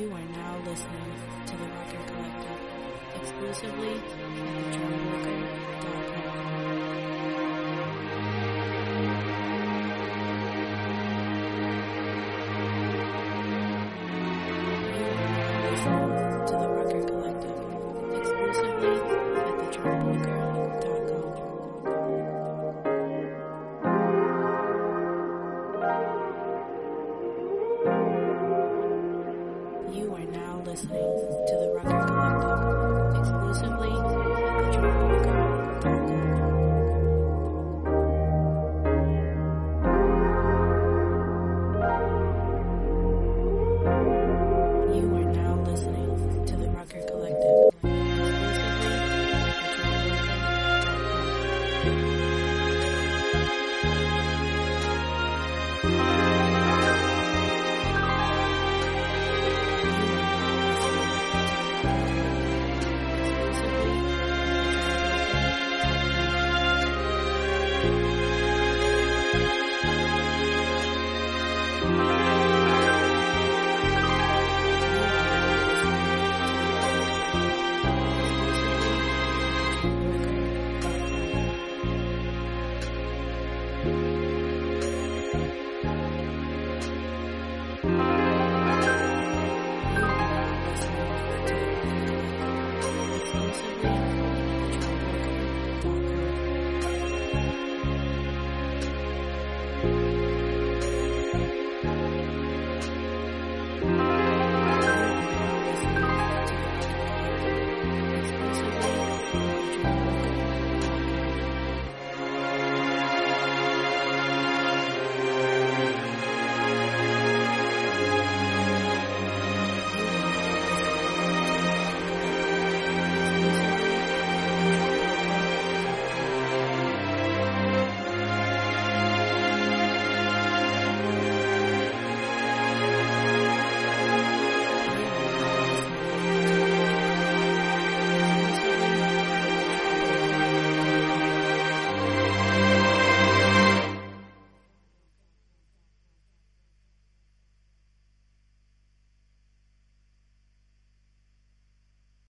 You are now listening to the Record Collective exclusively at thejohnwalker.com. You listening to the Record Collective